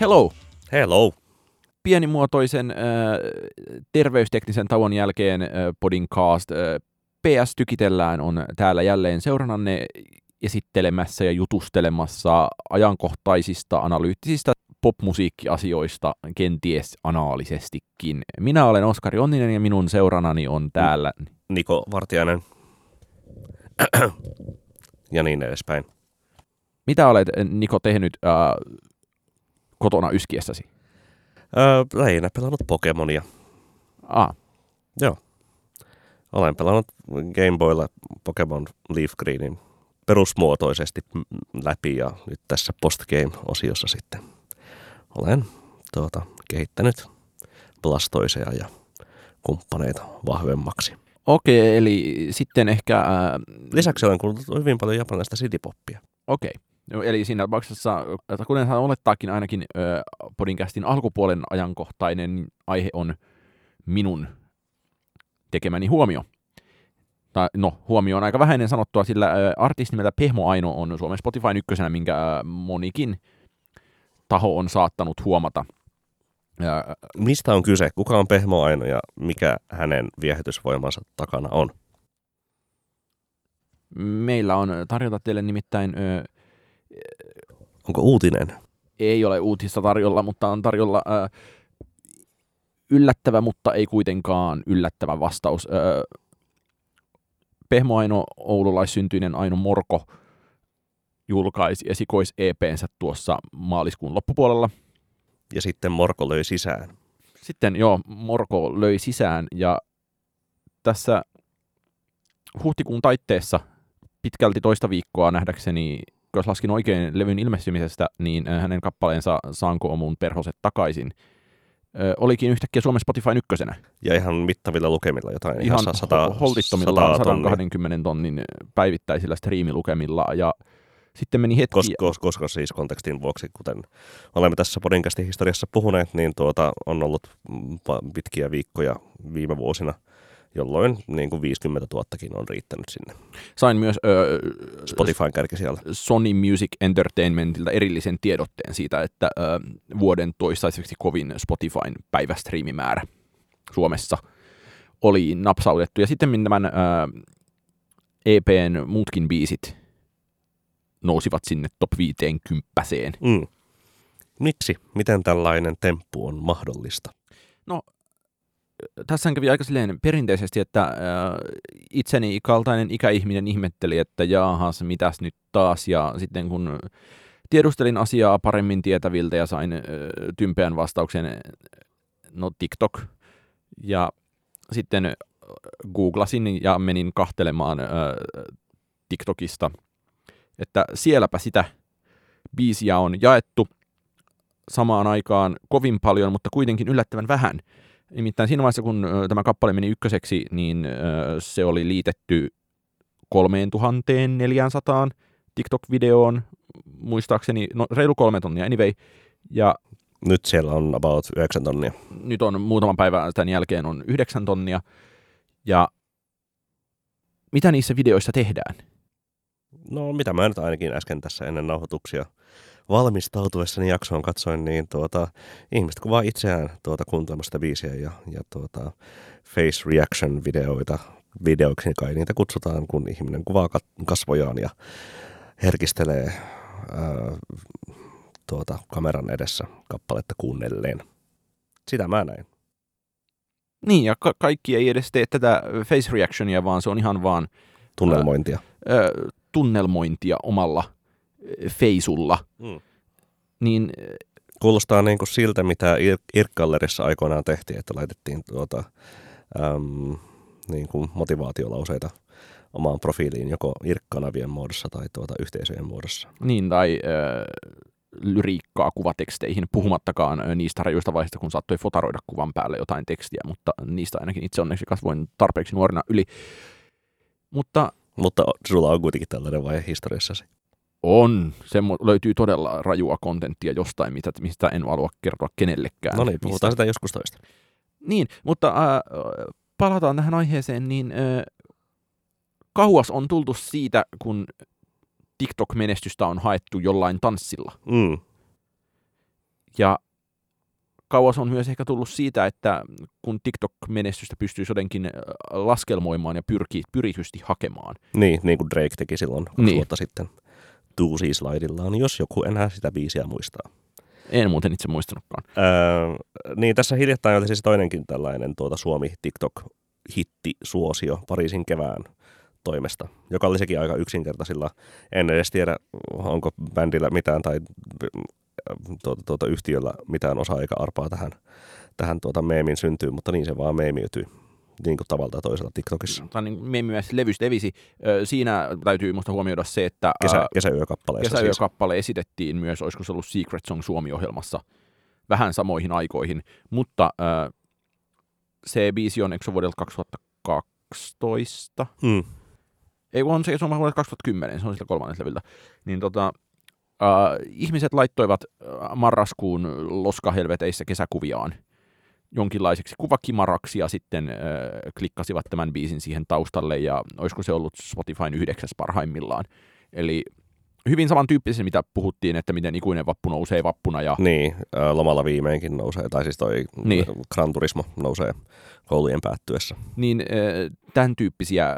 Hello! Hello! Pienimuotoisen äh, terveysteknisen tauon jälkeen äh, podcast äh, PS Tykitellään on täällä jälleen seurannanne esittelemässä ja jutustelemassa ajankohtaisista analyyttisistä popmusiikkiasioista kenties anaalisestikin. Minä olen Oskari Onninen ja minun seuranani on täällä Niko Vartiainen. ja niin edespäin. Mitä olet, Niko, tehnyt äh, kotona yskiessäsi? Öö, lähinnä pelannut Pokemonia. Ah, Joo. Olen pelannut Game Boylla Pokemon Leaf Greenin perusmuotoisesti läpi ja nyt tässä postgame-osiossa sitten olen tuota, kehittänyt Blastoisea ja kumppaneita vahvemmaksi. okei, eli sitten ehkä... Äh, Lisäksi olen kuullut hyvin paljon japanilaista citypoppia. Okei. No, eli siinä tapauksessa, että kuten hän olettaakin ainakin ö, podcastin alkupuolen ajankohtainen aihe on minun tekemäni huomio. Tai, no, huomio on aika vähäinen sanottua, sillä ö, artisti nimeltä Pehmo Aino on Suomen Spotify ykkösenä, minkä ö, monikin taho on saattanut huomata. Ja, Mistä on kyse? Kuka on Pehmo Aino ja mikä hänen viehätysvoimansa takana on? meillä on tarjota teille nimittäin, ö, Onko uutinen? ei ole uutista tarjolla, mutta on tarjolla ö, yllättävä, mutta ei kuitenkaan yllättävä vastaus. Ö, Pehmo Aino, oululaissyntyinen Aino Morko, julkaisi esikois EPnsä tuossa maaliskuun loppupuolella. Ja sitten Morko löi sisään. Sitten joo, Morko löi sisään ja tässä huhtikuun taitteessa pitkälti toista viikkoa nähdäkseni, jos laskin oikein levyn ilmestymisestä, niin ö, hänen kappaleensa Saanko mun perhoset takaisin ö, olikin yhtäkkiä Suomen Spotify ykkösenä. Ja ihan mittavilla lukemilla jotain. Ihan sa- sata, holtittomilla sata tonnia. 120 tonnin päivittäisillä striimilukemilla ja sitten meni hetki. Koska, koska, koska siis kontekstin vuoksi, kuten olemme tässä podcastin historiassa puhuneet, niin tuota, on ollut mm, pitkiä viikkoja viime vuosina, jolloin niin kuin 50 000kin on riittänyt sinne Sain myös ö, Spotifyn kärkisijalle. Sony Music Entertainmentilta erillisen tiedotteen siitä, että ö, vuoden toistaiseksi kovin Spotifyn päivästriimimäärä Suomessa oli napsautettu. Ja sitten tämän ö, EPn muutkin biisit nousivat sinne top 50. Mm. Miksi? Miten tällainen temppu on mahdollista? Tässä kävi aika silleen perinteisesti, että äh, itseni kaltainen ikäihminen ihmetteli, että jaahas, mitäs nyt taas, ja sitten kun tiedustelin asiaa paremmin tietäviltä ja sain äh, tympeän vastauksen, no TikTok, ja sitten äh, googlasin ja menin kahtelemaan TikTokista, että sielläpä sitä biisiä on jaettu. Samaan aikaan kovin paljon, mutta kuitenkin yllättävän vähän. Nimittäin siinä vaiheessa, kun tämä kappale meni ykköseksi, niin se oli liitetty 3400 TikTok-videoon, muistaakseni, no reilu kolme tonnia anyway, ja Nyt siellä on about 9 tonnia. nyt on muutaman päivän tämän jälkeen on yhdeksän tonnia, ja mitä niissä videoissa tehdään? No mitä mä nyt ainakin äsken tässä ennen nauhoituksia valmistautuessani jaksoon katsoin, niin tuota, ihmiset kuvaa itseään tuota kuuntelemasta biisiä ja, ja tuota, face reaction videoita, videoiksi kai niitä kutsutaan, kun ihminen kuvaa kasvojaan ja herkistelee ää, tuota, kameran edessä kappaletta kuunnelleen. Sitä mä näin. Niin, ja ka- kaikki ei edes tee tätä face reactionia, vaan se on ihan vaan Tunnelmointia. ö, tunnelmointia omalla feisulla. Mm. Niin Kuulostaa niin kuin siltä, mitä Ir- Irkkallerissa aikoinaan tehtiin, että laitettiin tuota, äm, niin kuin motivaatiolauseita omaan profiiliin joko Irk-kanavien muodossa tai tuota yhteisöjen muodossa. Niin, tai ö, lyriikkaa kuvateksteihin, puhumattakaan niistä rajuista vaiheista, kun saattoi fotaroida kuvan päälle jotain tekstiä, mutta niistä ainakin itse onneksi kasvoin tarpeeksi nuorena yli. Mutta Mutta sulla on kuitenkin tällainen vaihe historiassasi. On, se löytyy todella rajua kontenttia jostain, mitä, mistä en halua kertoa kenellekään. No niin, Mistä- puhutaan sitä joskus toista. Niin, mutta äh, palataan tähän aiheeseen, niin äh, kauas on tultu siitä, kun TikTok-menestystä on haettu jollain tanssilla. Mm. Ja kauas on myös ehkä tullut siitä, että kun TikTok-menestystä pystyy jotenkin äh, laskelmoimaan ja pyrkii pyritysti hakemaan. Niin, niin kuin Drake teki silloin Niin. vuotta sitten Tuusi Slidillaan, jos joku enää sitä biisiä muistaa. En muuten itse muistanutkaan. Öö, niin tässä hiljattain oli siis toinenkin tällainen tuota Suomi TikTok-hitti-suosio Pariisin kevään toimesta, joka oli sekin aika yksinkertaisilla. En edes tiedä, onko bändillä mitään tai tuota, tuota, yhtiöllä mitään osaa eikä arpaa tähän, tähän tuota meemin syntyyn, mutta niin se vaan meemiytyy niin kuin tavalla tai toisella TikTokissa. Tai niin meemimäisesti levystä levisi. Siinä täytyy musta huomioida se, että Kesä, siis. kesäyökappale esitettiin myös, olisiko se ollut Secret Song Suomi-ohjelmassa vähän samoihin aikoihin, mutta ö, se biisi on, eikö se vuodelta 2012? Mm. Ei, on se, se on vuodelta 2010, se on sillä kolmannes levyltä. Niin tota, äh, ihmiset laittoivat äh, marraskuun loskahelveteissä kesäkuviaan jonkinlaiseksi kuvakimaraksi ja sitten äh, klikkasivat tämän biisin siihen taustalle ja olisiko se ollut Spotifyn yhdeksäs parhaimmillaan. Eli hyvin samantyyppisen, mitä puhuttiin, että miten ikuinen vappu nousee vappuna ja Niin, lomalla viimeinkin nousee, tai siis toi Niin. Gran Turismo nousee koulujen päättyessä. niin äh, tämän tyyppisiä äh,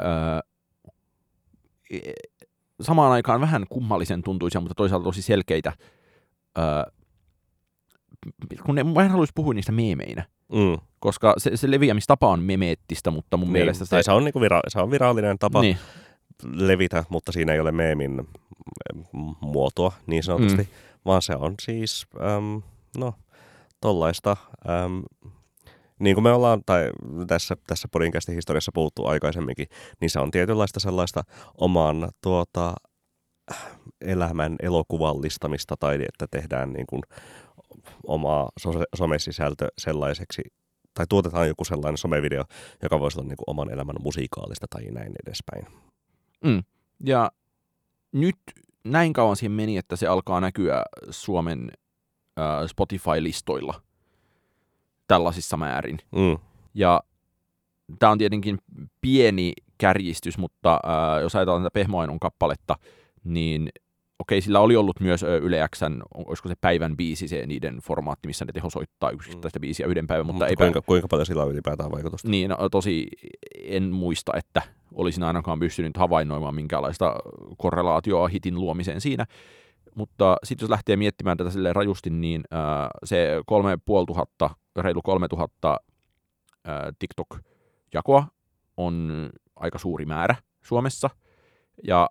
e- samaan aikaan vähän kummallisen tuntuisia, mutta toisaalta tosi selkeitä. Kun ne, mä en haluaisi puhua niistä meemeinä, Mm. koska se, se leviämistapa on memeettistä, mutta mun Niin, mielestä se... se on, niinku vira- se on virallinen tapa niin, levitä, mutta siinä ei ole meemin mm, muotoa niin sanotusti, Mm. vaan se on siis, äm, no, tollaista, äm, niin kuin me ollaan, tai tässä, tässä podcastin historiassa puhuttu aikaisemminkin, niin se on tietynlaista sellaista oman tuota, elämän elokuvallistamista tai että tehdään niin kuin omaa so- somesisältö sellaiseksi, tai tuotetaan joku sellainen somevideo, joka voisi olla niin kuin oman elämän musiikaalista tai näin edespäin. mm. Ja nyt näin kauan siihen meni, että se alkaa näkyä Suomen äh, Spotify-listoilla tällaisissa määrin. Mm. Ja tämä on tietenkin pieni kärjistys, mutta äh, jos ajatellaan tätä Pehmoainon kappaletta, niin okei, sillä oli ollut myös Yle Xn, olisiko se päivän biisi, se niiden formaatti, missä ne teho soittaa yksittäistä biisiä yhden päivän, mutta, Mutta ei kuinka, kuinka paljon sillä on ylipäätään vaikutusta? Niin, no, tosi en muista, että olisin ainakaan pystynyt havainnoimaan minkäänlaista korrelaatioa hitin luomiseen siinä. Mutta sitten jos lähtee miettimään tätä silleen rajusti, niin äh, se 3500, reilu 3000 äh, TikTok-jakoa on aika suuri määrä Suomessa. Ja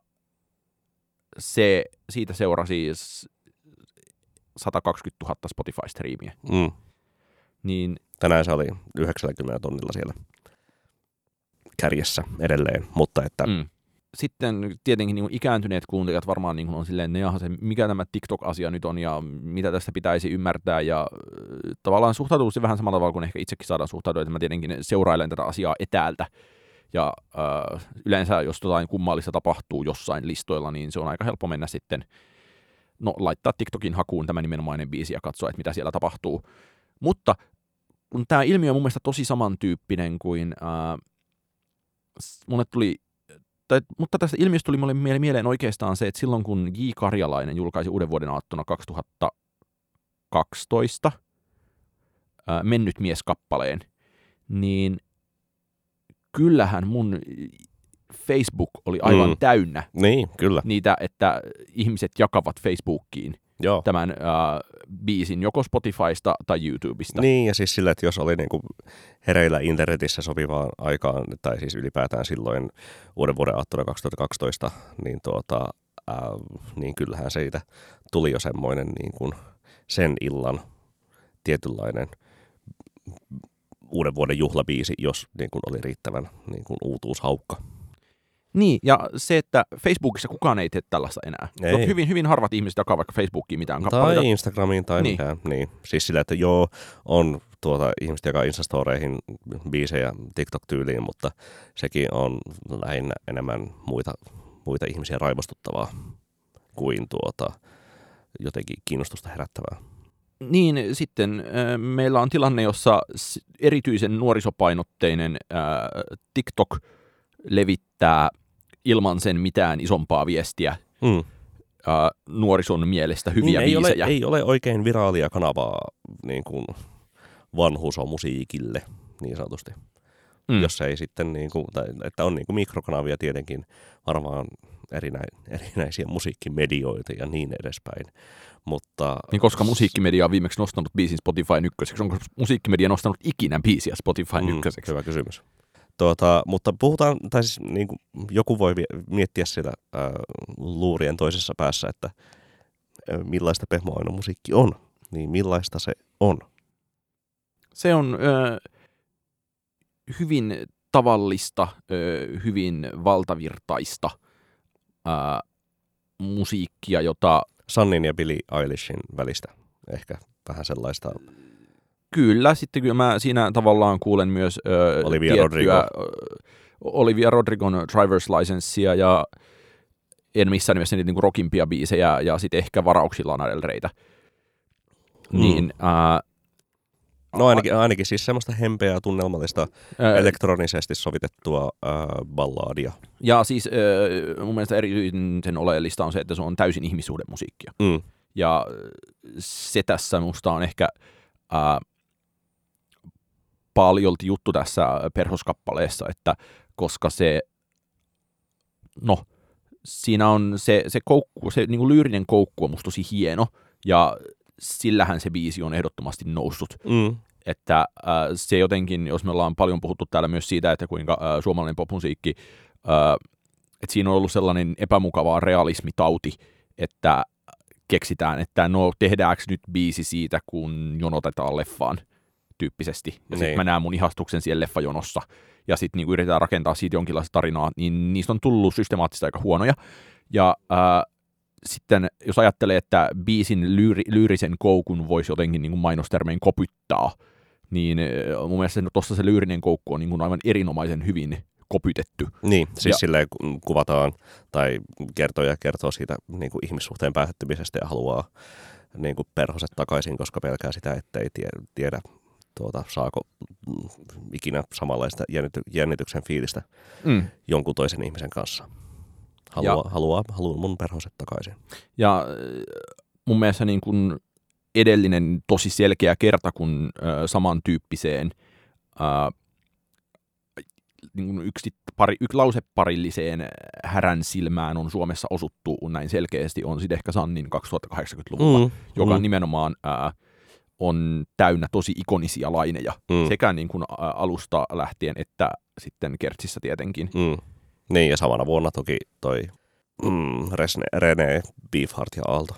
se, siitä seurasi s- 120 000 Spotify-striimiä. Mm. Niin Tänään se oli 90 tunnilla siellä kärjessä edelleen, mutta että mm. Sitten tietenkin niin kuin ikääntyneet kuuntelijat varmaan niin kuin on silleen, ne se, mikä tämä TikTok-asia nyt on ja mitä tästä pitäisi ymmärtää ja äh, tavallaan suhtautuu se vähän samalla tavalla kuin ehkä itsekin saadaan suhtautua, että mä tietenkin seurailen tätä asiaa etäältä ja äh, yleensä jos jotain kummallista tapahtuu jossain listoilla, niin se on aika helppo mennä sitten no, laittaa TikTokin hakuun tämä nimenomainen biisi ja katsoa, että mitä siellä tapahtuu. Mutta tämä ilmiö on mun mielestä tosi samantyyppinen kuin äh, s- mulle tuli tai, mutta tästä ilmiöstä tuli mulle mie- mieleen oikeastaan se, että silloin kun J. Karjalainen julkaisi uuden vuoden aattona 2012 ää, Mennyt mies-kappaleen, niin kyllähän mun Facebook oli aivan mm. Täynnä niin, kyllä. niitä, että ihmiset jakavat Facebookiin Joo. tämän ää, biisin joko Spotifysta tai YouTubesta. Niin, ja siis sillä, että jos oli niinku hereillä internetissä sopivaan aikaan, tai siis ylipäätään silloin uuden vuoden aattona 2012, niin, tuota, ää, niin kyllähän siitä tuli jo semmoinen niin kuin sen illan tietynlainen uuden vuoden juhlabiisi, jos niin kuin oli riittävän niin kuin uutuushaukka. Niin, ja se, että Facebookissa kukaan ei tee tällaista enää. Ei. No, hyvin, hyvin harvat ihmiset jakaa vaikka Facebookiin mitään kappaleita. Tai Instagramiin tai Niin. niin. mitään. Niin. Siis sillä, että joo, on tuota, ihmiset jakaa Instastoreihin biisejä TikTok-tyyliin, mutta sekin on lähinnä enemmän muita, muita ihmisiä raivostuttavaa kuin tuota, jotenkin kiinnostusta herättävää. Niin, sitten äh, meillä on tilanne, jossa erityisen nuorisopainotteinen äh, TikTok levittää ilman sen mitään isompaa viestiä Mm. äh, nuorison mielestä hyviä niin, ei, ole, biisejä. ei ole oikein viraalia kanavaa niin kuin vanhuusomusiikille, niin sanotusti. Mm. Jos ei sitten, niin kuin, tai, että on niin kuin mikrokanavia tietenkin, varmaan erinä, erinäisiä musiikkimedioita ja niin edespäin. Mutta, niin koska musiikkimedia on viimeksi nostanut biisin Spotify ykköseksi? Onko musiikkimedia nostanut ikinä biisiä Spotify mm, ykköseksi? Hyvä kysymys. Tuota, mutta puhutaan, tai siis niin kuin joku voi miettiä sitä äh, luurien toisessa päässä, että millaista pehmoaino musiikki on, niin millaista se on? Se on äh, hyvin tavallista, hyvin valtavirtaista äh, musiikkia, jota... Sunnin ja Billie Eilishin välistä ehkä vähän sellaista Kyllä, sitten kyllä mä siinä tavallaan kuulen myös ö, Olivia Rodrigo. Ö, Olivia Rodrigon Driver's Licensea ja en missään nimessä niitä niinku rockimpia biisejä ja sitten ehkä varauksilla on Reytä. Mm. Niin, ää, No ainakin, ainakin siis semmoista hempeää tunnelmallista ää, elektronisesti sovitettua ää, balladia. Ja siis ää, mun mielestä erityisen oleellista on se, että se on täysin ihmisuuden musiikkia. Mm. Ja se tässä musta on ehkä ää, paljolti juttu tässä perhoskappaleessa, että koska se, no, siinä on se, se koukku, se niin kuin lyyrinen koukku on musta tosi hieno, ja sillähän se biisi on ehdottomasti noussut. Mm. Että äh, se jotenkin, jos me ollaan paljon puhuttu täällä myös siitä, että kuinka äh, suomalainen popmusiikki, äh, että siinä on ollut sellainen epämukava realismitauti, että keksitään, että no tehdäänkö nyt biisi siitä, kun jonotetaan leffaan tyyppisesti. Ja sitten niin. mä näen mun ihastuksen siellä leffajonossa ja sitten niinku yritetään rakentaa siitä jonkinlaista tarinaa, niin niistä on tullut systemaattisesti aika huonoja. Ja ää, sitten jos ajattelee, että biisin lyyri, lyyrisen koukun voisi jotenkin niin kuin mainostermein kopyttaa, niin mun mielestä tuossa se lyyrinen koukku on niin kuin aivan erinomaisen hyvin kopytetty. Niin, siis ja, silleen kuvataan tai kertoo ja kertoo siitä niin kuin ihmissuhteen päättymisestä ja haluaa niin kuin perhoset takaisin, koska pelkää sitä, ettei tiedä tuota, saako ikinä samanlaista jännity- jännityksen fiilistä mm. jonkun toisen ihmisen kanssa. Haluaa, ja, haluaa, haluaa mun perhoset takaisin. Ja äh, mun mielestä niin kun edellinen tosi selkeä kerta, kun äh, samantyyppiseen äh, niin kuin yksi, pari, yksi lauseparilliseen härän silmään on Suomessa osuttu näin selkeästi, on sitten ehkä Sannin 2080-luvulla, mm, joka mm. nimenomaan äh, on täynnä tosi ikonisia laineja, mm. sekä niin kuin alusta lähtien että sitten Kertsissä tietenkin. Mm. Niin, ja samana vuonna toki toi mm, Resne, René, Beefheart ja Aalto.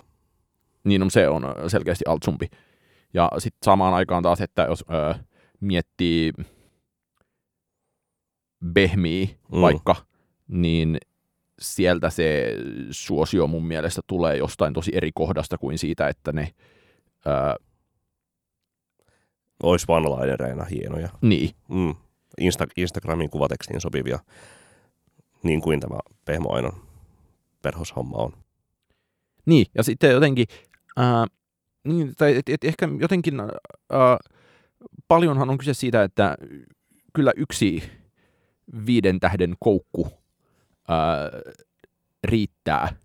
Niin, no, se on selkeästi altsumpi. Ja sitten samaan aikaan taas, että jos ö, miettii Behmiä mm. vaikka, niin sieltä se suosio mun mielestä tulee jostain tosi eri kohdasta kuin siitä, että ne ö, olisi vanlainereina hienoja. Niin. Mm. Insta- Instagramin kuvatekstiin sopivia, niin kuin tämä Pehmo Ainon perhoshomma on. Niin, ja sitten jotenkin, ää, niin, tai et, et ehkä jotenkin ää, paljonhan on kyse siitä, että kyllä yksi viiden tähden koukku ää, riittää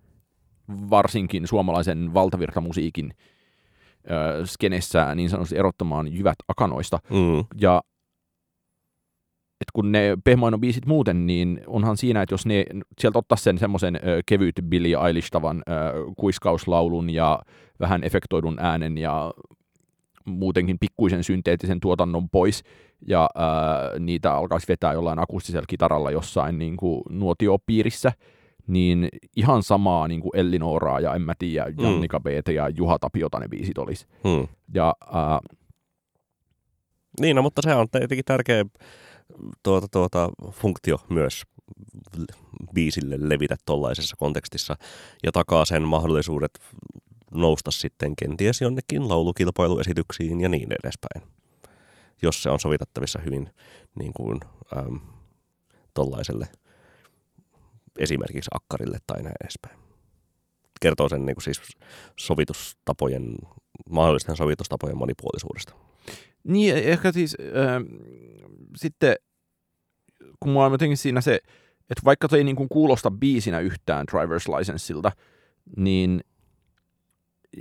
varsinkin suomalaisen valtavirtamusiikin äh, skenessä niin sanotusti erottamaan jyvät akanoista. Mm. Ja et kun ne pehmoino biisit muuten, niin onhan siinä, että jos ne sieltä ottaa sen semmoisen kevyt Billie Eilish-tavan kuiskauslaulun ja vähän efektoidun äänen ja muutenkin pikkuisen synteettisen tuotannon pois, ja äh, niitä alkaisi vetää jollain akustisella kitaralla jossain niin kuin nuotiopiirissä, niin ihan samaa niin kuin Ellinoraa ja en mä tiedä, mm. Jannika B. ja Juha Tapiota ne biisit olisi. Mm. Ja, ää... Niin, no, mutta se on tietenkin tärkeä tuota, tuota, funktio myös biisille levitä tuollaisessa kontekstissa ja takaa sen mahdollisuudet nousta sitten kenties jonnekin laulukilpailuesityksiin ja niin edespäin, jos se on sovitettavissa hyvin niin kuin, äm, tollaiselle esimerkiksi akkarille tai näin edespäin. Kertoo sen niin kuin siis sovitustapojen, mahdollisten sovitustapojen monipuolisuudesta. Niin, ehkä siis äh, sitten, kun mulla on jotenkin siinä se, että vaikka se ei niin kuin kuulosta biisinä yhtään Driver's Licensilta, niin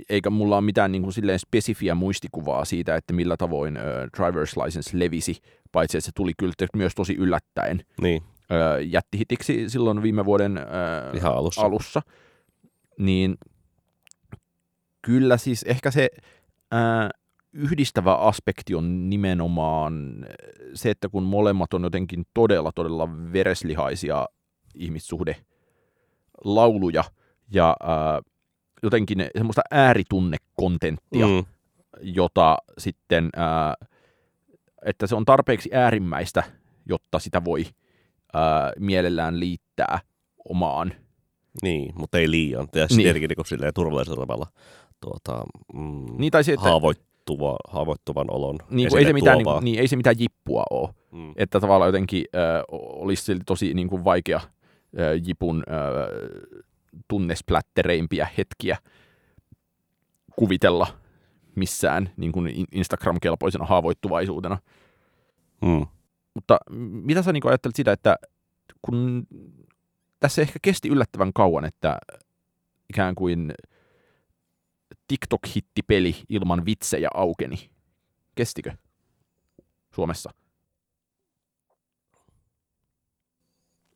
eikä mulla ole mitään niin kuin silleen spesifiä muistikuvaa siitä, että millä tavoin äh, driver's license levisi, paitsi että se tuli kyllä myös tosi yllättäen. Niin. Äh, jättihitiksi silloin viime vuoden äh, Ihan alussa. alussa. Niin kyllä siis ehkä se äh, yhdistävä aspekti on nimenomaan se, että kun molemmat on jotenkin todella, todella vereslihaisia ihmissuhde lauluja ja äh, jotenkin semmoista ääritunnekontenttia, mm. jota sitten, ää, että se on tarpeeksi äärimmäistä, jotta sitä voi ää, mielellään liittää omaan. Niin, mutta ei liian. Ja niin. tietenkin niin silleen turvallisella tavalla tuota, mm, niin, tai se, että, haavoittuva, haavoittuvan olon niin, ei se, mitään, niin, niin, ei se mitään jippua ole. Mm. Että tavallaan jotenkin äh, olisi tosi niin kuin vaikea äh, jipun äh, tunnesplättereimpiä hetkiä kuvitella missään niin kuin Instagram-kelpoisena haavoittuvaisuutena. Mm. Mutta mitä sä niin ajattelet sitä, että kun tässä ehkä kesti yllättävän kauan, että ikään kuin TikTok-hittipeli ilman vitsejä aukeni. Kestikö Suomessa?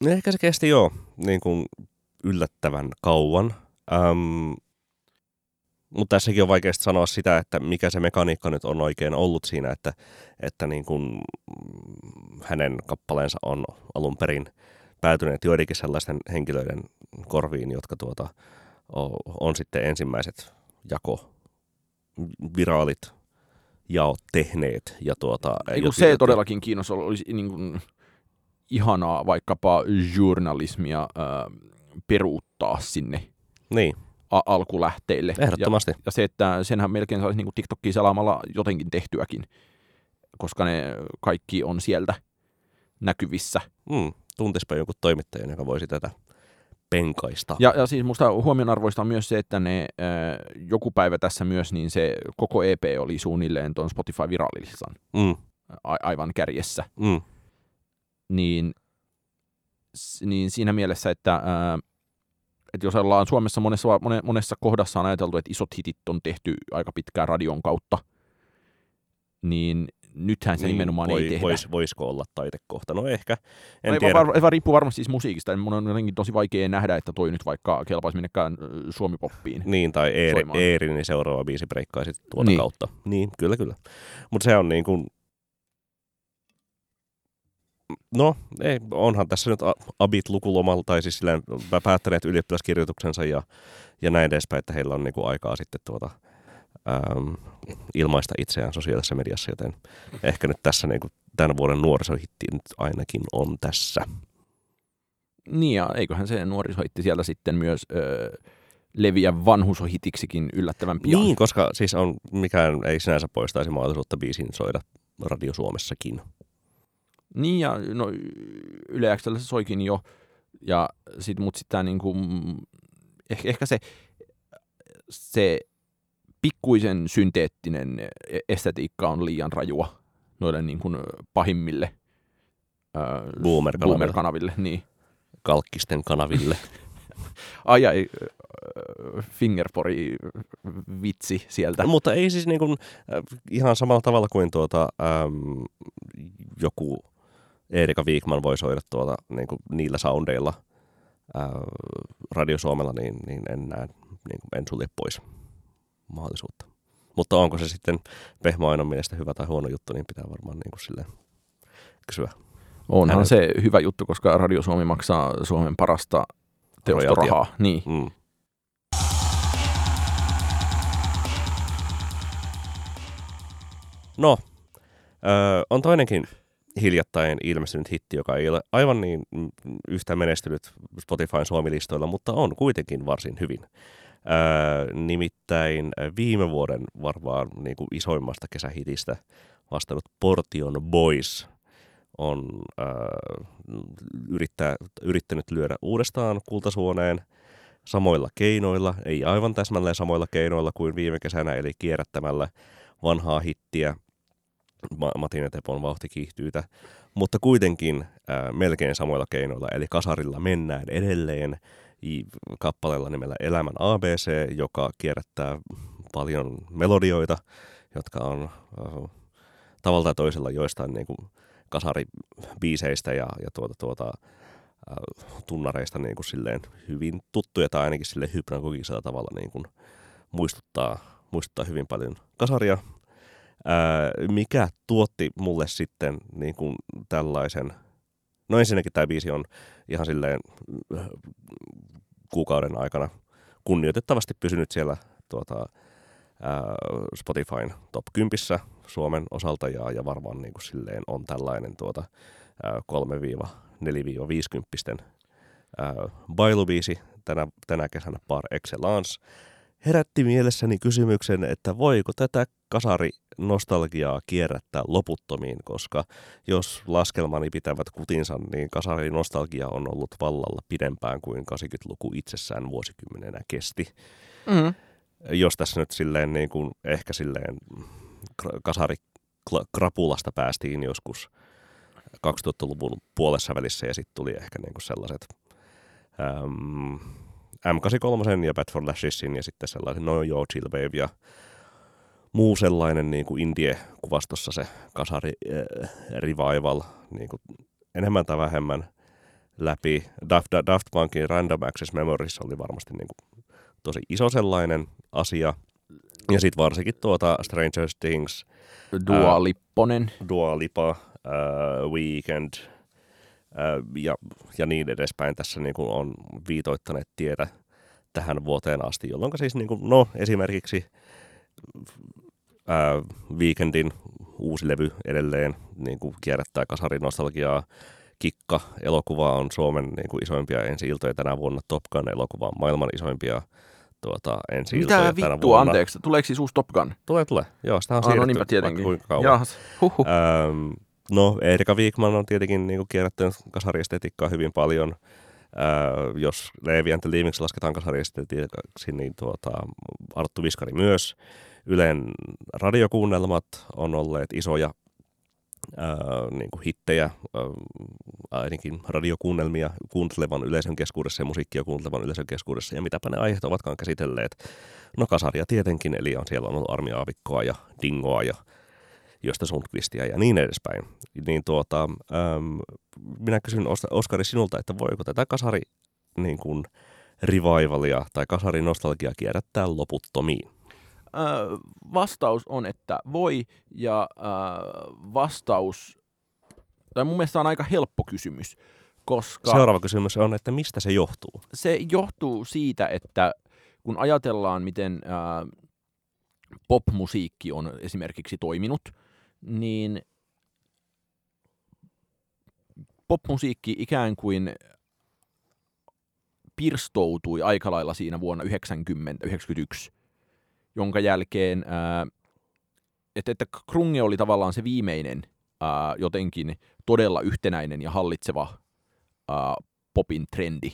No ehkä se kesti joo, niin kuin yllättävän kauan. Ähm, mutta tässäkin on vaikea sanoa sitä, että mikä se mekaniikka nyt on oikein ollut siinä, että, että niin kuin hänen kappaleensa on alun perin päätyneet joidenkin sellaisten henkilöiden korviin, jotka tuota, on sitten ensimmäiset jako viraalit jaot tehneet. Ja tuota, Eiku se todellakin kiinnostaa, olisi niin kuin ihanaa vaikkapa journalismia äh, peruuttaa sinne niin. a- alkulähteille. Ehdottomasti. Ja, ja se, että senhän melkein saisi niin TikTokia selaamalla jotenkin tehtyäkin, koska ne kaikki on sieltä näkyvissä. Mm, tuntispa joku toimittaja, joka voisi tätä penkaista. Ja, ja siis musta huomionarvoista on myös se, että ne äh, joku päivä tässä myös, niin se koko EP oli suunnilleen tuon Spotify virallisan mm. a- aivan kärjessä. Mm. Niin niin siinä mielessä, että, ää, että jos ollaan Suomessa monessa, monessa kohdassa on ajateltu, että isot hitit on tehty aika pitkään radion kautta, niin nythän se niin, nimenomaan voi, ei tehdä. Vois, voisiko olla taitekohta? No ehkä, en no, tiedä. Var, var, riippuu varmasti siis musiikista. Mun on jotenkin tosi vaikea nähdä, että toi nyt vaikka kelpaisi minnekään suomipoppiin. Niin, tai Eeri, Eerin niin seuraava biisi breikkaa sitten tuota niin. kautta. Niin, kyllä, kyllä. Mutta se on niin kuin, No, ei, onhan tässä nyt abit lukulomalla, tai siis silleen päättäneet ylioppilaskirjoituksensa ja, ja näin edespäin, että heillä on niinku aikaa sitten tuota, äm, ilmaista itseään sosiaalisessa mediassa, joten ehkä nyt tässä niinku tämän vuoden nuorisohitti nyt ainakin on tässä. Niin ja eiköhän se nuorisohitti sieltä sitten myös öö, leviä vanhusohitiksikin yllättävän pian. Niin, koska siis on, mikään ei sinänsä poistaisi mahdollisuutta biisin soida Radio Suomessakin. Niin ja no, Yle se soikin jo, ja sit, mutta sitten niinku, ehkä, ehkä se, se pikkuisen synteettinen estetiikka on liian rajua noille niin kuin pahimmille boomer-kanaville. boomer-kanaville. Niin. Kalkkisten kanaville. ai ai, fingerpori vitsi sieltä. No, mutta ei siis niin kuin, ihan samalla tavalla kuin tuota, äm, joku Erika Viikman voi soida tuota, niin kuin niillä soundeilla ää, Radio Suomella, niin, niin en näe, niin kuin en sulje pois mahdollisuutta. Mutta onko se sitten Pehmo Ainon mielestä hyvä tai huono juttu, niin pitää varmaan niin kuin silleen kysyä. Onhan Hänet... se hyvä juttu, koska Radio Suomi maksaa Suomen parasta teostorahaa. Niin. Mm. No, öö, on toinenkin hiljattain ilmestynyt hitti, joka ei ole aivan niin yhtä menestynyt Spotifyn Suomi-listoilla, mutta on kuitenkin varsin hyvin. Öö, nimittäin viime vuoden varmaan niin kuin isoimmasta kesähitistä vastannut Portion Boys on öö, yrittää, yrittänyt lyödä uudestaan kultasuoneen samoilla keinoilla, ei aivan täsmälleen samoilla keinoilla kuin viime kesänä, eli kierrättämällä vanhaa hittiä. Matin ja Tepon vauhtikiihtyytä, mutta kuitenkin ää, melkein samoilla keinoilla, eli kasarilla mennään edelleen, kappaleella nimellä Elämän ABC, joka kierrättää paljon melodioita, jotka on uh, tavalla tai toisella joistain niin kuin kasaribiiseistä ja, ja tuota, tuota, uh, tunnareista niin kuin silleen hyvin tuttuja tai ainakin sille hypnagogisella tavalla niin kuin muistuttaa, muistuttaa hyvin paljon kasaria. Uh, mikä tuotti mulle sitten niin kuin tällaisen, no ensinnäkin tämä biisi on ihan silleen kuukauden aikana kunnioitettavasti pysynyt siellä tuota, Spotifyn top 10 Suomen osalta ja, ja varmaan niin kuin silleen on tällainen tuota, 3-4-50 bailubiisi tänä, tänä kesänä par excellence. Herätti mielessäni kysymyksen, että voiko tätä kasari nostalgiaa kierrättää loputtomiin, koska jos laskelmani pitävät kutinsa, niin kasari nostalgia on ollut vallalla pidempään kuin 80-luku itsessään vuosikymmenenä kesti. Mm jos tässä nyt silleen niin kuin, ehkä silleen kasari krapulasta päästiin joskus 2000-luvun puolessa välissä ja sitten tuli ehkä niin kuin sellaiset äm, M83 ja Bad for Lashesin ja sitten sellaisen No Yo Chill Wave ja muu sellainen niin kuin indie-kuvastossa se kasari äh, revival niin kuin enemmän tai vähemmän läpi. Daft, Daft Punkin Random Access Memories oli varmasti niin kuin tosi iso sellainen asia. Ja sitten varsinkin tuota Stranger Things. Dua Lipponen. Dua Lipa, uh, Weekend ja, ja niin edespäin tässä niin kuin on viitoittaneet tietä tähän vuoteen asti, jolloin siis niin kuin, no esimerkiksi uh, Weekendin uusi levy edelleen niin kuin kierrättää kasarin nostalgiaa. Kikka elokuva on Suomen niin kuin isoimpia ensi-iltoja tänä vuonna. Top Gun elokuva on maailman isoimpia tuota, ensi Mitä vittua, anteeksi, tuleeko siis uusi Top Gun? Tulee, tulee. Joo, sitä on ah, no niinpä tietenkin. kuinka kauan. Jahas. Huhhuh. Öm, no, Erika Viikman on tietenkin niin kierrättänyt kasariestetiikkaa hyvin paljon. Öö, jos Leevi and Leavings lasketaan kasariestetiikaksi, niin tuota, Arttu Viskari myös. Ylen radiokuunnelmat on olleet isoja ää, niin kuin hittejä, ää, ainakin radiokuunnelmia kuuntelevan yleisön keskuudessa ja musiikkia kuuntelevan yleisön keskuudessa ja mitäpä ne aiheet ovatkaan käsitelleet. No kasaria tietenkin, eli on siellä on ollut Armi Aavikkoa ja Dingoa ja Josta Sundqvistia ja niin edespäin. Niin tuota, äm, minä kysyn Oskari sinulta, että voiko tätä kasari niin kuin, revivalia tai kasari nostalgia kierrättää loputtomiin? Vastaus on, että voi, ja äh, vastaus, tai mun mielestä on aika helppo kysymys, koska... Seuraava kysymys on, että mistä se johtuu? Se johtuu siitä, että kun ajatellaan, miten äh, popmusiikki on esimerkiksi toiminut, niin popmusiikki ikään kuin pirstoutui aika lailla siinä vuonna 90-91 jonka jälkeen, ää, että, että Krunge oli tavallaan se viimeinen ää, jotenkin todella yhtenäinen ja hallitseva ää, popin trendi.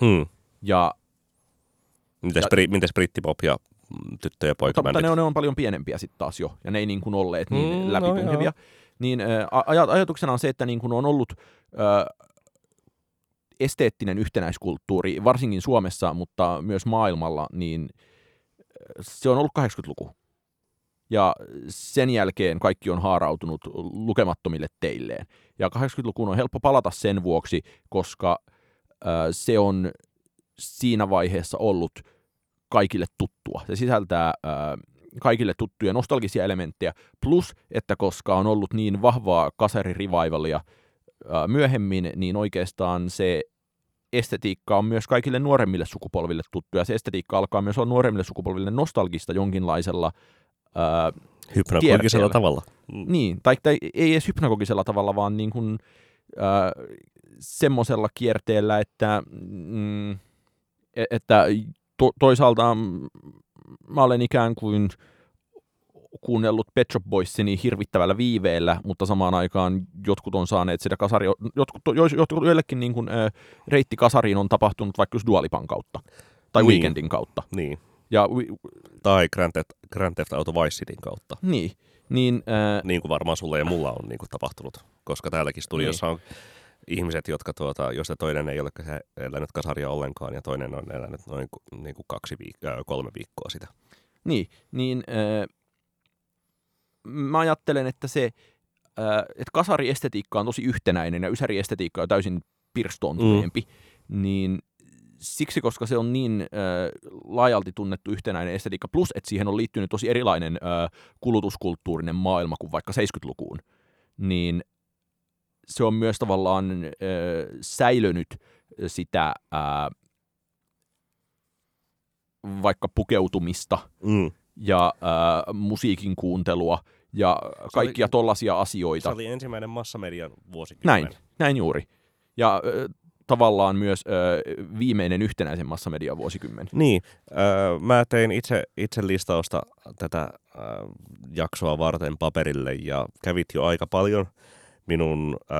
Hmm. Ja, mites, ja, bri, mites brittipop ja tyttö- ja poika Mutta ne on, ne on paljon pienempiä sitten taas jo, ja ne ei niin kuin olleet niin hmm, läpitunkevia. No, niin ää, aj- ajatuksena on se, että niin kuin on ollut ää, esteettinen yhtenäiskulttuuri, varsinkin Suomessa, mutta myös maailmalla, niin – se on ollut 80-luku. Ja sen jälkeen kaikki on haarautunut lukemattomille teilleen. Ja 80-lukuun on helppo palata sen vuoksi, koska se on siinä vaiheessa ollut kaikille tuttua. Se sisältää kaikille tuttuja nostalgisia elementtejä, plus että koska on ollut niin vahvaa kaseririvivalia äh, myöhemmin, niin oikeastaan se estetiikka on myös kaikille nuoremmille sukupolville tuttu, ja se estetiikka alkaa myös olla nuoremmille sukupolville nostalgista jonkinlaisella ää, Hypnagogisella tavalla. Mm. Niin, tai, tai ei edes hypnagogisella tavalla, vaan niin kuin, ää, semmoisella kierteellä, että, mm, e-, että to, toisaalta mä olen ikään kuin kuunnellut Pet Shop Boysia niin hirvittävällä viiveellä, mutta samaan aikaan jotkut on saaneet sitä kasari, jotkut, jotkut joillekin niin kuin, äh, reitti kasariin on tapahtunut vaikka just Dualipan kautta tai niin. Weekendin kautta. Niin. Ja, tai Grand Theft, Grand Theft Auto Vice Cityn kautta. Niin. Niin, äh, niin kuin varmaan sulle ja mulla on niin kuin tapahtunut, koska täälläkin studiossa niin. on ihmiset, jotka tuota, josta toinen ei ole elänyt kasaria ollenkaan ja toinen on elänyt noin niin kuin kaksi viik- äh, kolme viikkoa sitä. Niin, niin äh, mä ajattelen, että se, äh, että kasariestetiikka on tosi yhtenäinen ja ysäriestetiikka on täysin pirstoontuneempi, mm. niin siksi, koska se on niin äh, laajalti tunnettu yhtenäinen estetiikka, plus että siihen on liittynyt tosi erilainen äh, kulutuskulttuurinen maailma kuin vaikka 70-lukuun, niin se on myös tavallaan äh, säilönyt sitä äh, vaikka pukeutumista mm. Ja äh, musiikin kuuntelua ja kaikkia tollaisia asioita. Se oli ensimmäinen massamedian vuosikymmen. Näin, näin juuri. Ja äh, tavallaan myös ö, viimeinen yhtenäisen massamedian vuosikymmen. Niin, ö, mä tein itse, itse listausta tätä ö, jaksoa varten paperille ja kävit jo aika paljon minun ö,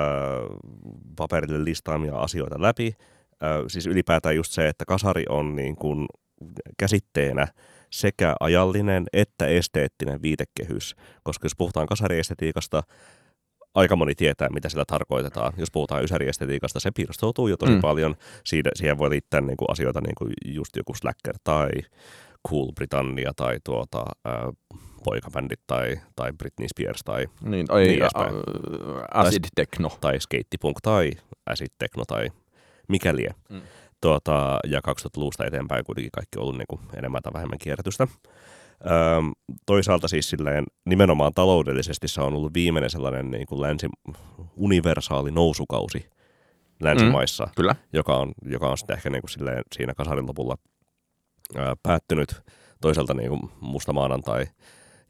paperille listaamia asioita läpi. Ö, siis ylipäätään just se, että kasari on niin kuin käsitteenä sekä ajallinen että esteettinen viitekehys, koska jos puhutaan kasariestetiikasta, aika moni tietää, mitä sillä tarkoitetaan. Jos puhutaan ysäriestetiikasta, se pirstoutuu jo tosi mm. paljon. Siitä, siihen voi liittää niin kuin asioita niin kuin just joku Slacker tai Cool Britannia tai tuota, äh, poikabändit tai, tai Britney Spears tai niin, tai niin edespäin. acid techno. Tai, tai skatepunk tai acid techno tai mikä lie. Mm. Tuota, ja 2000-luvusta eteenpäin kuitenkin kaikki on ollut niin kuin enemmän tai vähemmän kierrätystä. Öö, toisaalta siis silleen, nimenomaan taloudellisesti se on ollut viimeinen sellainen niin kuin länsi, universaali nousukausi länsimaissa, mm, kyllä. Joka, on, joka on sitten ehkä niin kuin silleen, siinä kasarin lopulla öö, päättynyt. Toisaalta niin kuin musta maanantai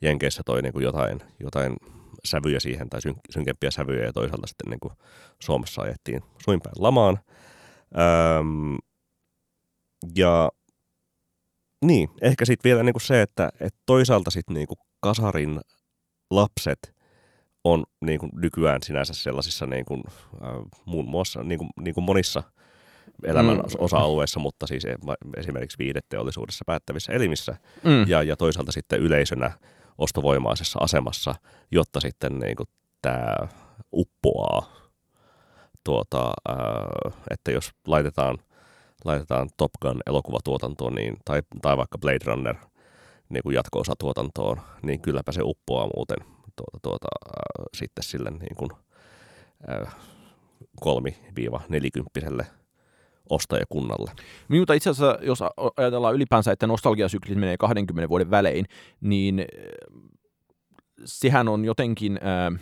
Jenkeissä toi niin kuin jotain, jotain sävyjä siihen tai syn, synkempiä sävyjä ja toisaalta sitten niin kuin Suomessa ajettiin suinpäin lamaan. Öö, ja niin, ehkä sitten vielä niinku se, että et toisaalta sitten niinku kasarin lapset on niinku nykyään sinänsä sellaisissa niinku, äh, muun muassa niinku, niinku monissa elämän mm. osa-alueissa, mutta siis e, esimerkiksi viideteollisuudessa päättävissä elimissä mm. ja, ja toisaalta sitten yleisönä ostovoimaisessa asemassa, jotta sitten niinku tämä uppoaa, tuota, äh, että jos laitetaan – laitetaan Top Gun elokuvatuotantoon niin, tai, tai vaikka Blade Runner niin kuin jatko-osatuotantoon, niin kylläpä se uppoaa muuten tuota, tuota, äh, sitten sille niin kuin, äh, kolmi-nelikymppiselle ostajakunnalle. Minuta itse asiassa, jos ajatellaan ylipäänsä, että nostalgiasyklit menee 20 vuoden välein, niin sehän on jotenkin äh,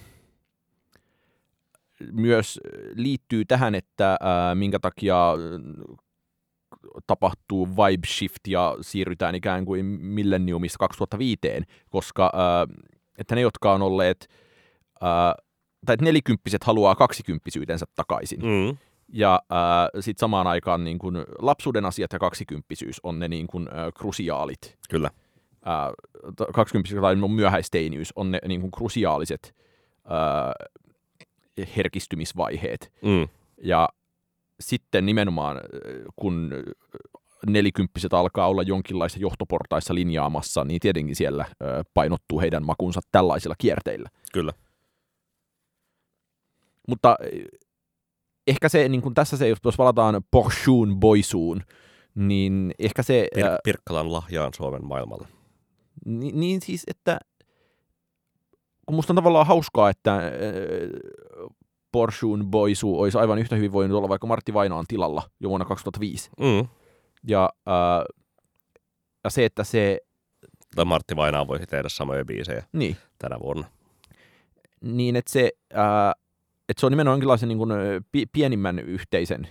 myös liittyy tähän, että äh, minkä takia tapahtuu vibe shift ja siirrytään ikään kuin millenniumista 2005, koska äh, että ne, jotka on olleet, äh, tai että nelikymppiset haluaa kaksikymppisyytensä takaisin. Mm. Ja äh, sitten samaan aikaan niin kun lapsuuden asiat ja kaksikymppisyys on ne niin kun, äh, krusiaalit. Kyllä. Äh, kaksikymppisyys tai myöhäisteiniys on ne niin kun, krusiaaliset äh, herkistymisvaiheet. Mm. Ja sitten nimenomaan, äh, kun nelikymppiset alkaa olla jonkinlaisissa johtoportaissa linjaamassa, niin tietenkin siellä ö, painottuu heidän makunsa tällaisilla kierteillä. Kyllä. Mutta ehkä se, niin kuin tässä se, jos valataan Porscheun Boisuun, niin ehkä se... Pir- Pirkkalan lahjaan Suomen maailmalla. Niin, niin siis, että kun musta on tavallaan hauskaa, että Porscheun Boisu olisi aivan yhtä hyvin voinut olla vaikka Martti Vainaan tilalla jo vuonna 2005. Mm. Ja, äh, ja se, että se... Tai Martti Vainaa voisi tehdä samoja biisejä niin. tänä vuonna. Niin, että se, äh, että se on nimenomaan jonkinlaisen niin kuin, pi- pienimmän yhteisen,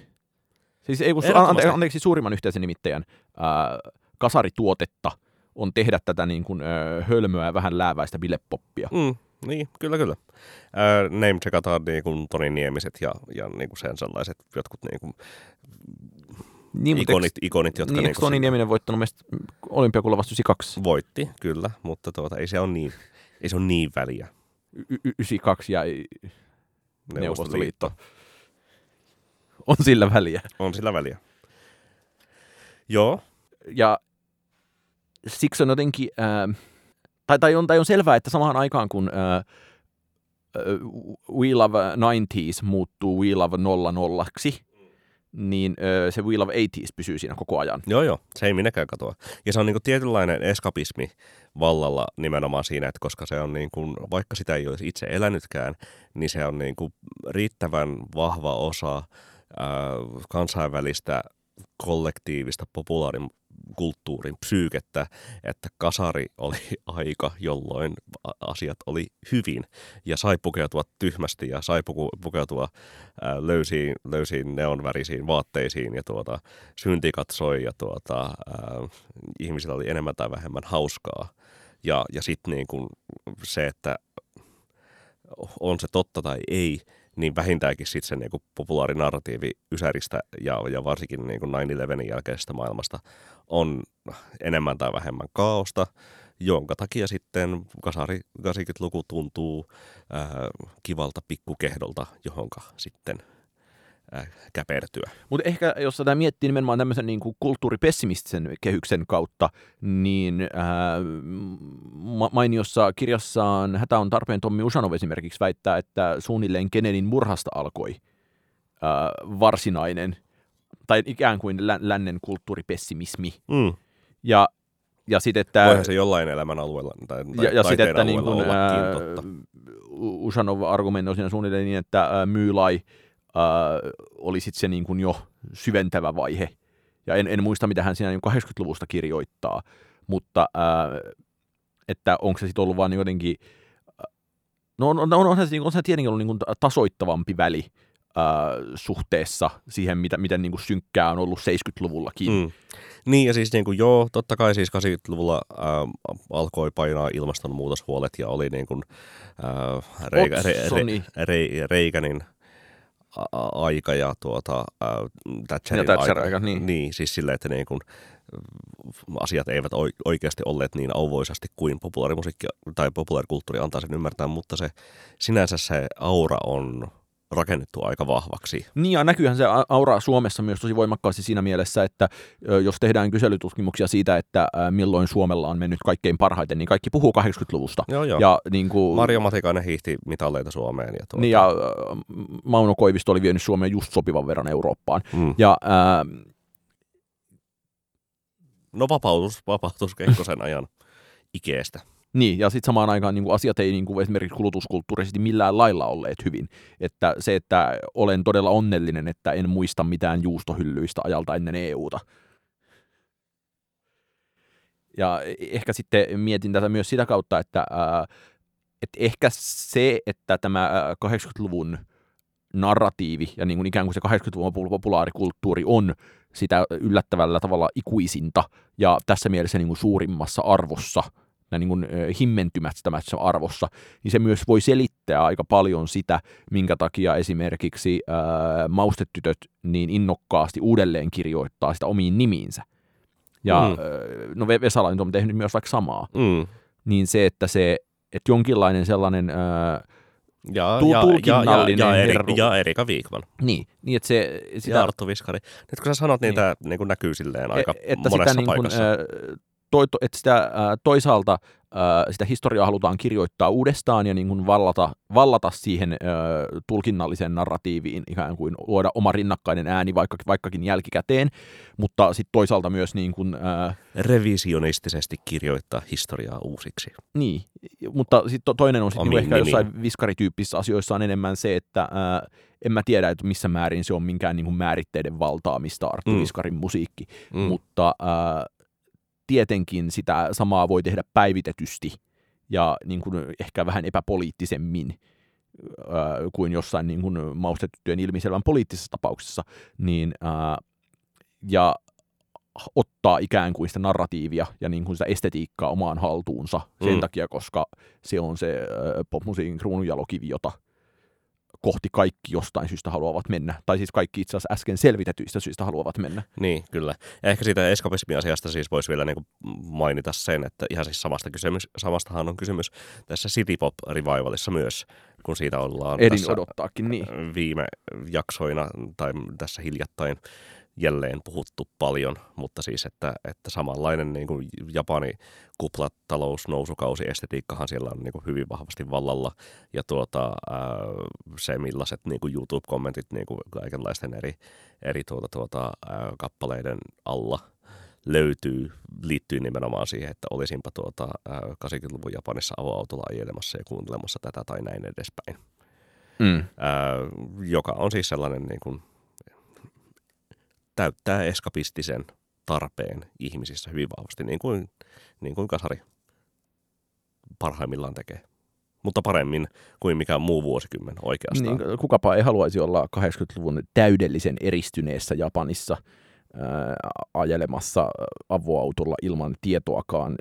siis ei kun, ante, anteeksi, suurimman yhteisen nimittäjän äh, kasarituotetta on tehdä tätä niin kuin, äh, hölmöä ja vähän lääväistä bilepoppia. Mm. Niin, kyllä, kyllä. Äh, name checkataan niin kuin Toni Niemiset ja, ja niin kuin sen sellaiset jotkut niin kuin niin, ikonit, eikö, ikonit, jotka... Niin, niin Toni Nieminen voittanut meistä olympiakulla vasta 92? Voitti, kyllä, mutta tuota, ei se ole niin, ei se ole niin väliä. Y- 92 ja Neuvostoliitto. On sillä väliä. On sillä väliä. Joo. Ja siksi on jotenkin... Äh, tai, tai, on, tai on selvää, että samaan aikaan kun äh, We Love 90s muuttuu We Love 00 niin se We Love 80s pysyy siinä koko ajan. Joo, joo, se ei minäkään katoa. Ja se on niinku tietynlainen eskapismi vallalla nimenomaan siinä, että koska se on niinku, vaikka sitä ei olisi itse elänytkään, niin se on niinku riittävän vahva osa ää, kansainvälistä kollektiivista populaarin kulttuurin psyykettä, että kasari oli aika, jolloin asiat oli hyvin ja sai pukeutua tyhmästi ja sai pukeutua ää, löysiin, löysiin neonvärisiin vaatteisiin ja tuota, synti katsoi ja tuota, ää, ihmisillä oli enemmän tai vähemmän hauskaa. Ja, ja sitten niin se, että on se totta tai ei, niin vähintäänkin sitten se niin kuin populaarinarratiivi Ysäristä ja, ja varsinkin niin kuin 9-11 jälkeisestä maailmasta on enemmän tai vähemmän kaaosta, jonka takia sitten kasari 80-luku tuntuu ää, kivalta pikkukehdolta, johonka sitten äh, käpertyä. Mutta ehkä jos tätä miettii nimenomaan tämmöisen niin kuin kulttuuripessimistisen kehyksen kautta, niin äh, mainiossa kirjassaan Hätä on tarpeen Tommi Usanov esimerkiksi väittää, että suunnilleen Kennedyn murhasta alkoi äh, varsinainen tai ikään kuin lä- lännen kulttuuripessimismi. Mm. Ja ja sit, että, Voihan se jollain elämän alueella tai, tai ja, ja sit, että niin kun, ää, Usanov argumentoi siinä suunnilleen niin, että ää, Myylai äh, oli sitten se niin kuin jo syventävä vaihe. Ja en, en muista, mitä hän siinä 80-luvusta niin kirjoittaa, mutta äh, että onko se sitten ollut vaan jotenkin, no on, on, on, on, se, on se tietenkin ollut niin kuin tasoittavampi väli äh, suhteessa siihen, mitä, miten niin kuin synkkää on ollut 70-luvullakin. Mm. Niin ja siis niin kuin, joo, totta kai siis 80-luvulla äh, alkoi painaa ilmastonmuutoshuolet ja oli niin kuin, äh, Reikä, re, re, re, re, Reikanin aika ja tuota, äh, Thatcherin, ja aika. aika niin. niin, siis silleen, että niin kun, asiat eivät oikeasti olleet niin auvoisasti kuin populaarimusiikki tai populaarikulttuuri antaa sen ymmärtää, mutta se sinänsä se aura on rakennettu aika vahvaksi. Niin ja näkyyhän se aura Suomessa myös tosi voimakkaasti siinä mielessä, että jos tehdään kyselytutkimuksia siitä, että milloin Suomella on mennyt kaikkein parhaiten, niin kaikki puhuu 80-luvusta. Joo, joo. Ja, niin kuin, Marjo Matikainen hiihti mitalleita Suomeen. Ja, tuota... niin, ja Mauno Koivisto oli vienyt Suomeen just sopivan verran Eurooppaan. Mm. Ja, ää... No vapautus, vapautus Kekkosen ajan ikeestä. Niin, ja sitten samaan aikaan niin kuin asiat ei niin kuin esimerkiksi kulutuskulttuurisesti millään lailla olleet hyvin. Että se, että olen todella onnellinen, että en muista mitään juustohyllyistä ajalta ennen EUta. Ja ehkä sitten mietin tätä myös sitä kautta, että, ää, että ehkä se, että tämä 80-luvun narratiivi ja niin kuin ikään kuin se 80-luvun populaarikulttuuri on sitä yllättävällä tavalla ikuisinta ja tässä mielessä niin kuin suurimmassa arvossa – niin kuin, himmentymättömässä arvossa, niin se myös voi selittää aika paljon sitä, minkä takia esimerkiksi ää, maustetytöt niin innokkaasti uudelleen kirjoittaa sitä omiin nimiinsä. Ja mm. no Vesala nyt on tehnyt myös vaikka samaa. Mm. Niin se, että se, että jonkinlainen sellainen ää, ja, ja, tulkinnallinen ja, ja, ja, Eri, ja Erika Viikman. Niin, niin että se... Sitä, ja Arttu Viskari. Nyt kun sä sanot, niin, niin tämä niin näkyy silleen aika e, että monessa sitä, paikassa. Niin kuin, to, to, että sitä, ää, toisaalta ää, sitä historiaa halutaan kirjoittaa uudestaan ja niin kuin vallata, vallata siihen ää, tulkinnalliseen narratiiviin, ikään kuin luoda oma rinnakkainen ääni vaikka, vaikkakin jälkikäteen, mutta sitten toisaalta myös niin kuin, ää, revisionistisesti kirjoittaa historiaa uusiksi. Niin, mutta sitten to, toinen on sitten niin ehkä nimi. jossain viskarityyppisissä asioissa on enemmän se, että ää, en mä tiedä, että missä määrin se on minkään niin kuin määritteiden valtaamista Arttu mm. Viskarin musiikki, mm. mutta ää, tietenkin sitä samaa voi tehdä päivitetysti ja niin kuin ehkä vähän epäpoliittisemmin ää, kuin jossain niin kuin maustetyttöjen ilmiselvän poliittisessa tapauksessa, niin, ää, ja ottaa ikään kuin sitä narratiivia ja niin kuin sitä estetiikkaa omaan haltuunsa sen mm. takia, koska se on se popmusiikin kruununjalokivi, jota kohti kaikki jostain syystä haluavat mennä. Tai siis kaikki itse asiassa äsken selvitetyistä syistä haluavat mennä. Niin, kyllä. Ja ehkä siitä eskapismiasiasta siis voisi vielä niin mainita sen, että ihan siis samasta kysymys, samastahan on kysymys tässä City Pop Revivalissa myös, kun siitä ollaan Edin odottaakin, niin. viime jaksoina tai tässä hiljattain jälleen puhuttu paljon, mutta siis, että, että samanlainen niin kuin Japani kuplatalous, nousukausi, estetiikkahan siellä on niin kuin hyvin vahvasti vallalla. Ja tuota, ää, se, millaiset niin kuin YouTube-kommentit niin kuin kaikenlaisten eri, eri tuota, tuota, ää, kappaleiden alla löytyy, liittyy nimenomaan siihen, että olisinpa tuota, ää, 80-luvun Japanissa avoautolla ajelemassa ja kuuntelemassa tätä tai näin edespäin. Mm. Ää, joka on siis sellainen niin kuin, täyttää eskapistisen tarpeen ihmisissä hyvin vahvasti, niin kuin, niin kuin kasari parhaimmillaan tekee. Mutta paremmin kuin mikään muu vuosikymmen oikeastaan. Niin, kukapa ei haluaisi olla 80-luvun täydellisen eristyneessä Japanissa ää, ajelemassa avoautolla ilman tietoakaan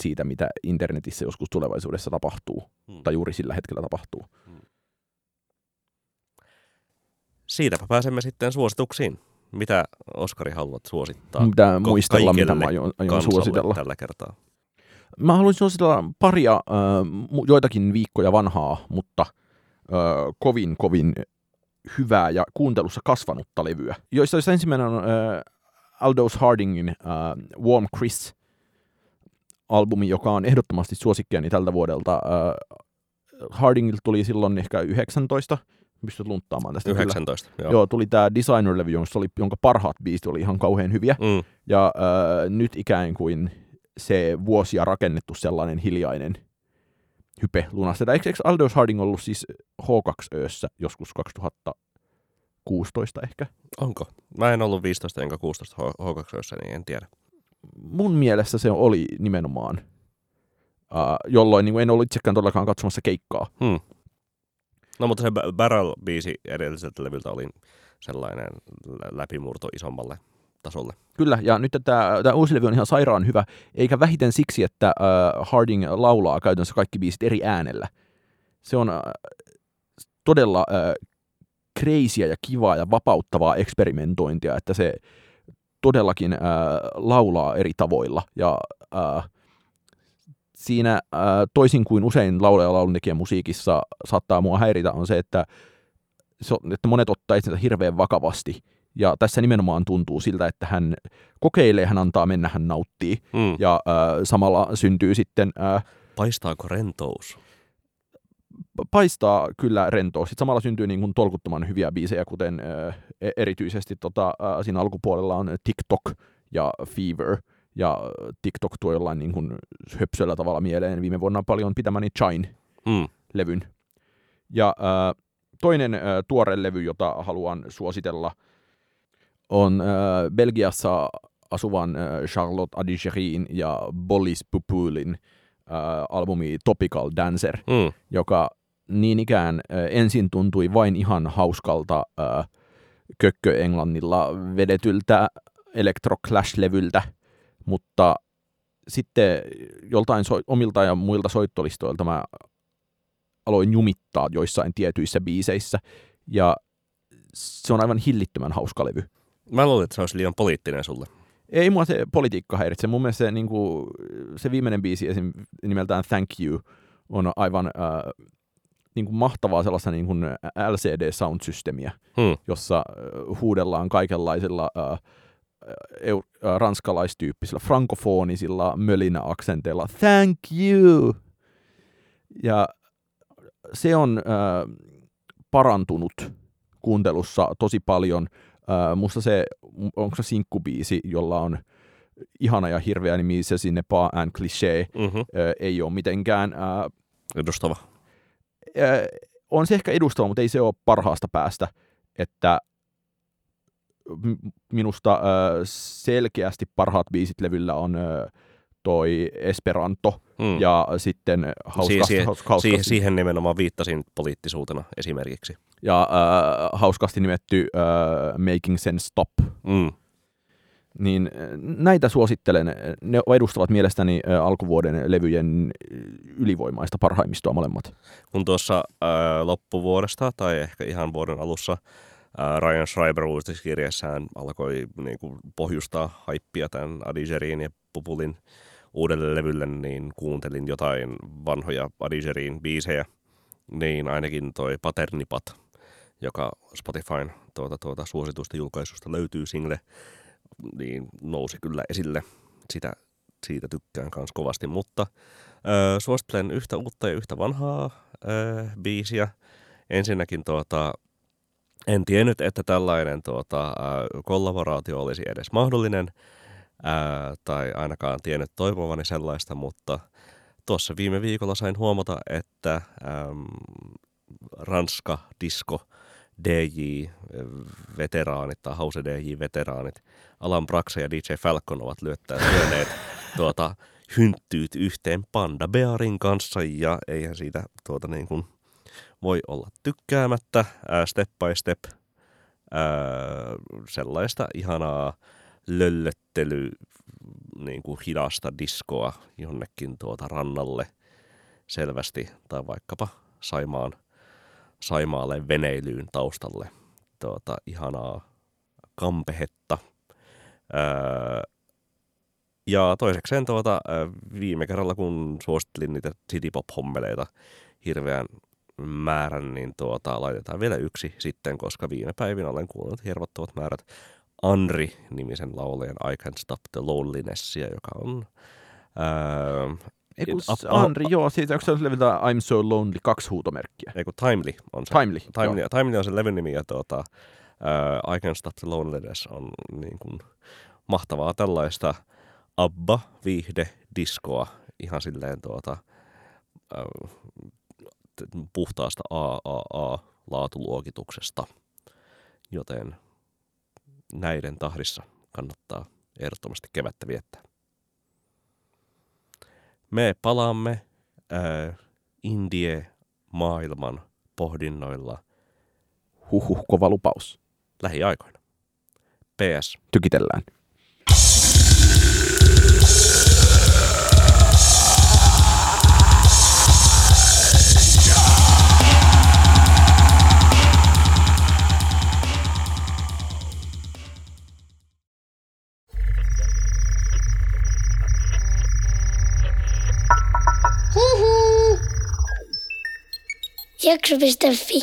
siitä, mitä internetissä joskus tulevaisuudessa tapahtuu, hmm. tai juuri sillä hetkellä tapahtuu. Hmm. Siitäpä pääsemme sitten suosituksiin. Mitä Oskari haluat suosittaa? Mitä muistella, mitä mä aion, aion suositella. tällä kertaa? Mä haluaisin suositella paria äh, joitakin viikkoja vanhaa, mutta äh, kovin kovin hyvää ja kuuntelussa kasvanutta levyä, joista jos ensimmäinen on äh, Aldous Hardingin äh, Warm Chris albumi, joka on ehdottomasti suosikkiani tältä vuodelta. Äh, Hardingilta tuli silloin ehkä 19 pystyt lunttaamaan tästä. 19, kyllä. joo. joo. tuli tämä Designer-levy, jonka, oli, jonka parhaat biisit oli ihan kauhean hyviä. Mm. Ja äh, nyt ikään kuin se vuosia rakennettu sellainen hiljainen hype lunastetaan. Eikö, eikö Aldous Harding ollut siis H2Össä joskus 2016 ehkä? Onko? Mä en ollut 15 enkä 16 H2Össä, niin en tiedä. Mun mielestä se oli nimenomaan, uh, jolloin niin en ollut itsekään todellakaan katsomassa keikkaa. Hmm. No mutta se Barrel-biisi edelliseltä levyltä oli sellainen läpimurto isommalle tasolle. Kyllä, ja nyt tämä, tämä uusi levy on ihan sairaan hyvä, eikä vähiten siksi, että uh, Harding laulaa käytännössä kaikki biisit eri äänellä. Se on uh, todella uh, kreisiä ja kivaa ja vapauttavaa eksperimentointia, että se todellakin uh, laulaa eri tavoilla ja uh, siinä äh, toisin kuin usein laulaja lauluntekijän musiikissa saattaa mua häiritä on se, että, että monet ottaa itsensä hirveän vakavasti. Ja tässä nimenomaan tuntuu siltä, että hän kokeilee, hän antaa mennä, hän nauttii. Mm. Ja äh, samalla syntyy sitten... Äh, Paistaako rentous? Paistaa kyllä rentous. Sitten samalla syntyy niin kuin tolkuttoman hyviä biisejä, kuten äh, erityisesti tota, äh, siinä alkupuolella on TikTok ja Fever – ja TikTok tuo jollain niin kuin höpsöllä tavalla mieleen viime vuonna paljon pitämäni Chine-levyn. Mm. Ja äh, toinen äh, tuore levy, jota haluan suositella, on äh, Belgiassa asuvan äh, Charlotte Adigerin ja Bolis Pupulin äh, albumi Topical Dancer, mm. joka niin ikään äh, ensin tuntui vain ihan hauskalta äh, kökkö-englannilla vedetyltä Electro Clash-levyltä, mutta sitten joltain so- omilta ja muilta soittolistoilta mä aloin jumittaa joissain tietyissä biiseissä, ja se on aivan hillittömän hauska levy. Mä luulen, että se olisi liian poliittinen sulle. Ei mua se politiikka häiritse. Mun mielestä se, niin kuin, se viimeinen biisi esim. nimeltään Thank You on aivan äh, niin kuin mahtavaa sellaista niin kuin LCD-sound-systeemiä, hmm. jossa äh, huudellaan kaikenlaisilla äh, eu, äh, ranskalaistyyppisillä frankofonisilla mölinä-aksenteilla thank you. Ja se on äh, parantunut kuuntelussa tosi paljon. Äh, musta se, onko se sinkkubiisi, jolla on ihana ja hirveä nimi, se sinne pa and cliché, mm-hmm. äh, ei ole mitenkään... Äh, edustava. Äh, on se ehkä edustava, mutta ei se ole parhaasta päästä, että minusta selkeästi parhaat biisit levyllä on toi Esperanto hmm. ja sitten hauskasti, siihen, hauskasti, siihen, siihen nimenomaan viittasin poliittisuutena esimerkiksi. Ja äh, hauskasti nimetty äh, Making Sense Stop. Hmm. Niin näitä suosittelen. Ne edustavat mielestäni alkuvuoden levyjen ylivoimaista parhaimmistoa molemmat. Kun tuossa äh, loppuvuodesta tai ehkä ihan vuoden alussa Ryan Schreiber uudistuskirjassaan alkoi niin kuin, pohjustaa haippia tämän Adigerin ja Pupulin uudelle levylle, niin kuuntelin jotain vanhoja Adigerin biisejä, niin ainakin toi Paternipat, joka Spotifyn tuota, tuota, suosituista julkaisusta löytyy single, niin nousi kyllä esille. Sitä, siitä tykkään myös kovasti, mutta ö, suosittelen yhtä uutta ja yhtä vanhaa ö, biisiä. Ensinnäkin tuota, en tiennyt, että tällainen tuota, kollaboraatio olisi edes mahdollinen, ää, tai ainakaan tiennyt toivovani sellaista, mutta tuossa viime viikolla sain huomata, että äm, Ranska Disco DJ-veteraanit tai House DJ-veteraanit Alan Braxe ja DJ Falcon ovat lyöneet tuota, hynttyyt yhteen Panda Bearin kanssa ja eihän siitä tuota niin kuin voi olla tykkäämättä. Ää, step by step ää, sellaista ihanaa löllöttely, niin kuin hidasta diskoa jonnekin tuota rannalle selvästi, tai vaikkapa Saimaan, Saimaalle veneilyyn taustalle. Tuota, ihanaa kampehetta. Ää, ja toisekseen tuota, viime kerralla, kun suosittelin niitä City Pop-hommeleita hirveän määrän, niin tuota, laitetaan vielä yksi sitten, koska viime päivinä olen kuullut hirvottavat määrät Anri-nimisen laulajan I Can't Stop the Loneliness, joka on... Ää, Eiku, Anri, uh, joo, siitä onko se levyltä I'm So Lonely, kaksi huutomerkkiä. Eiku, Timely on se. Timely, Timely, joo. Timely on se levyn nimi, ja tuota, uh, I Can't Stop the Loneliness on niin kuin, mahtavaa tällaista abba, viihde, diskoa, ihan silleen tuota, uh, puhtaasta AAA-laatuluokituksesta, joten näiden tahdissa kannattaa ehdottomasti kevättä viettää. Me palaamme ää, Indie-maailman pohdinnoilla. Huhhuh, kova lupaus. Lähiaikoina. PS. Tykitellään. Jakso.fi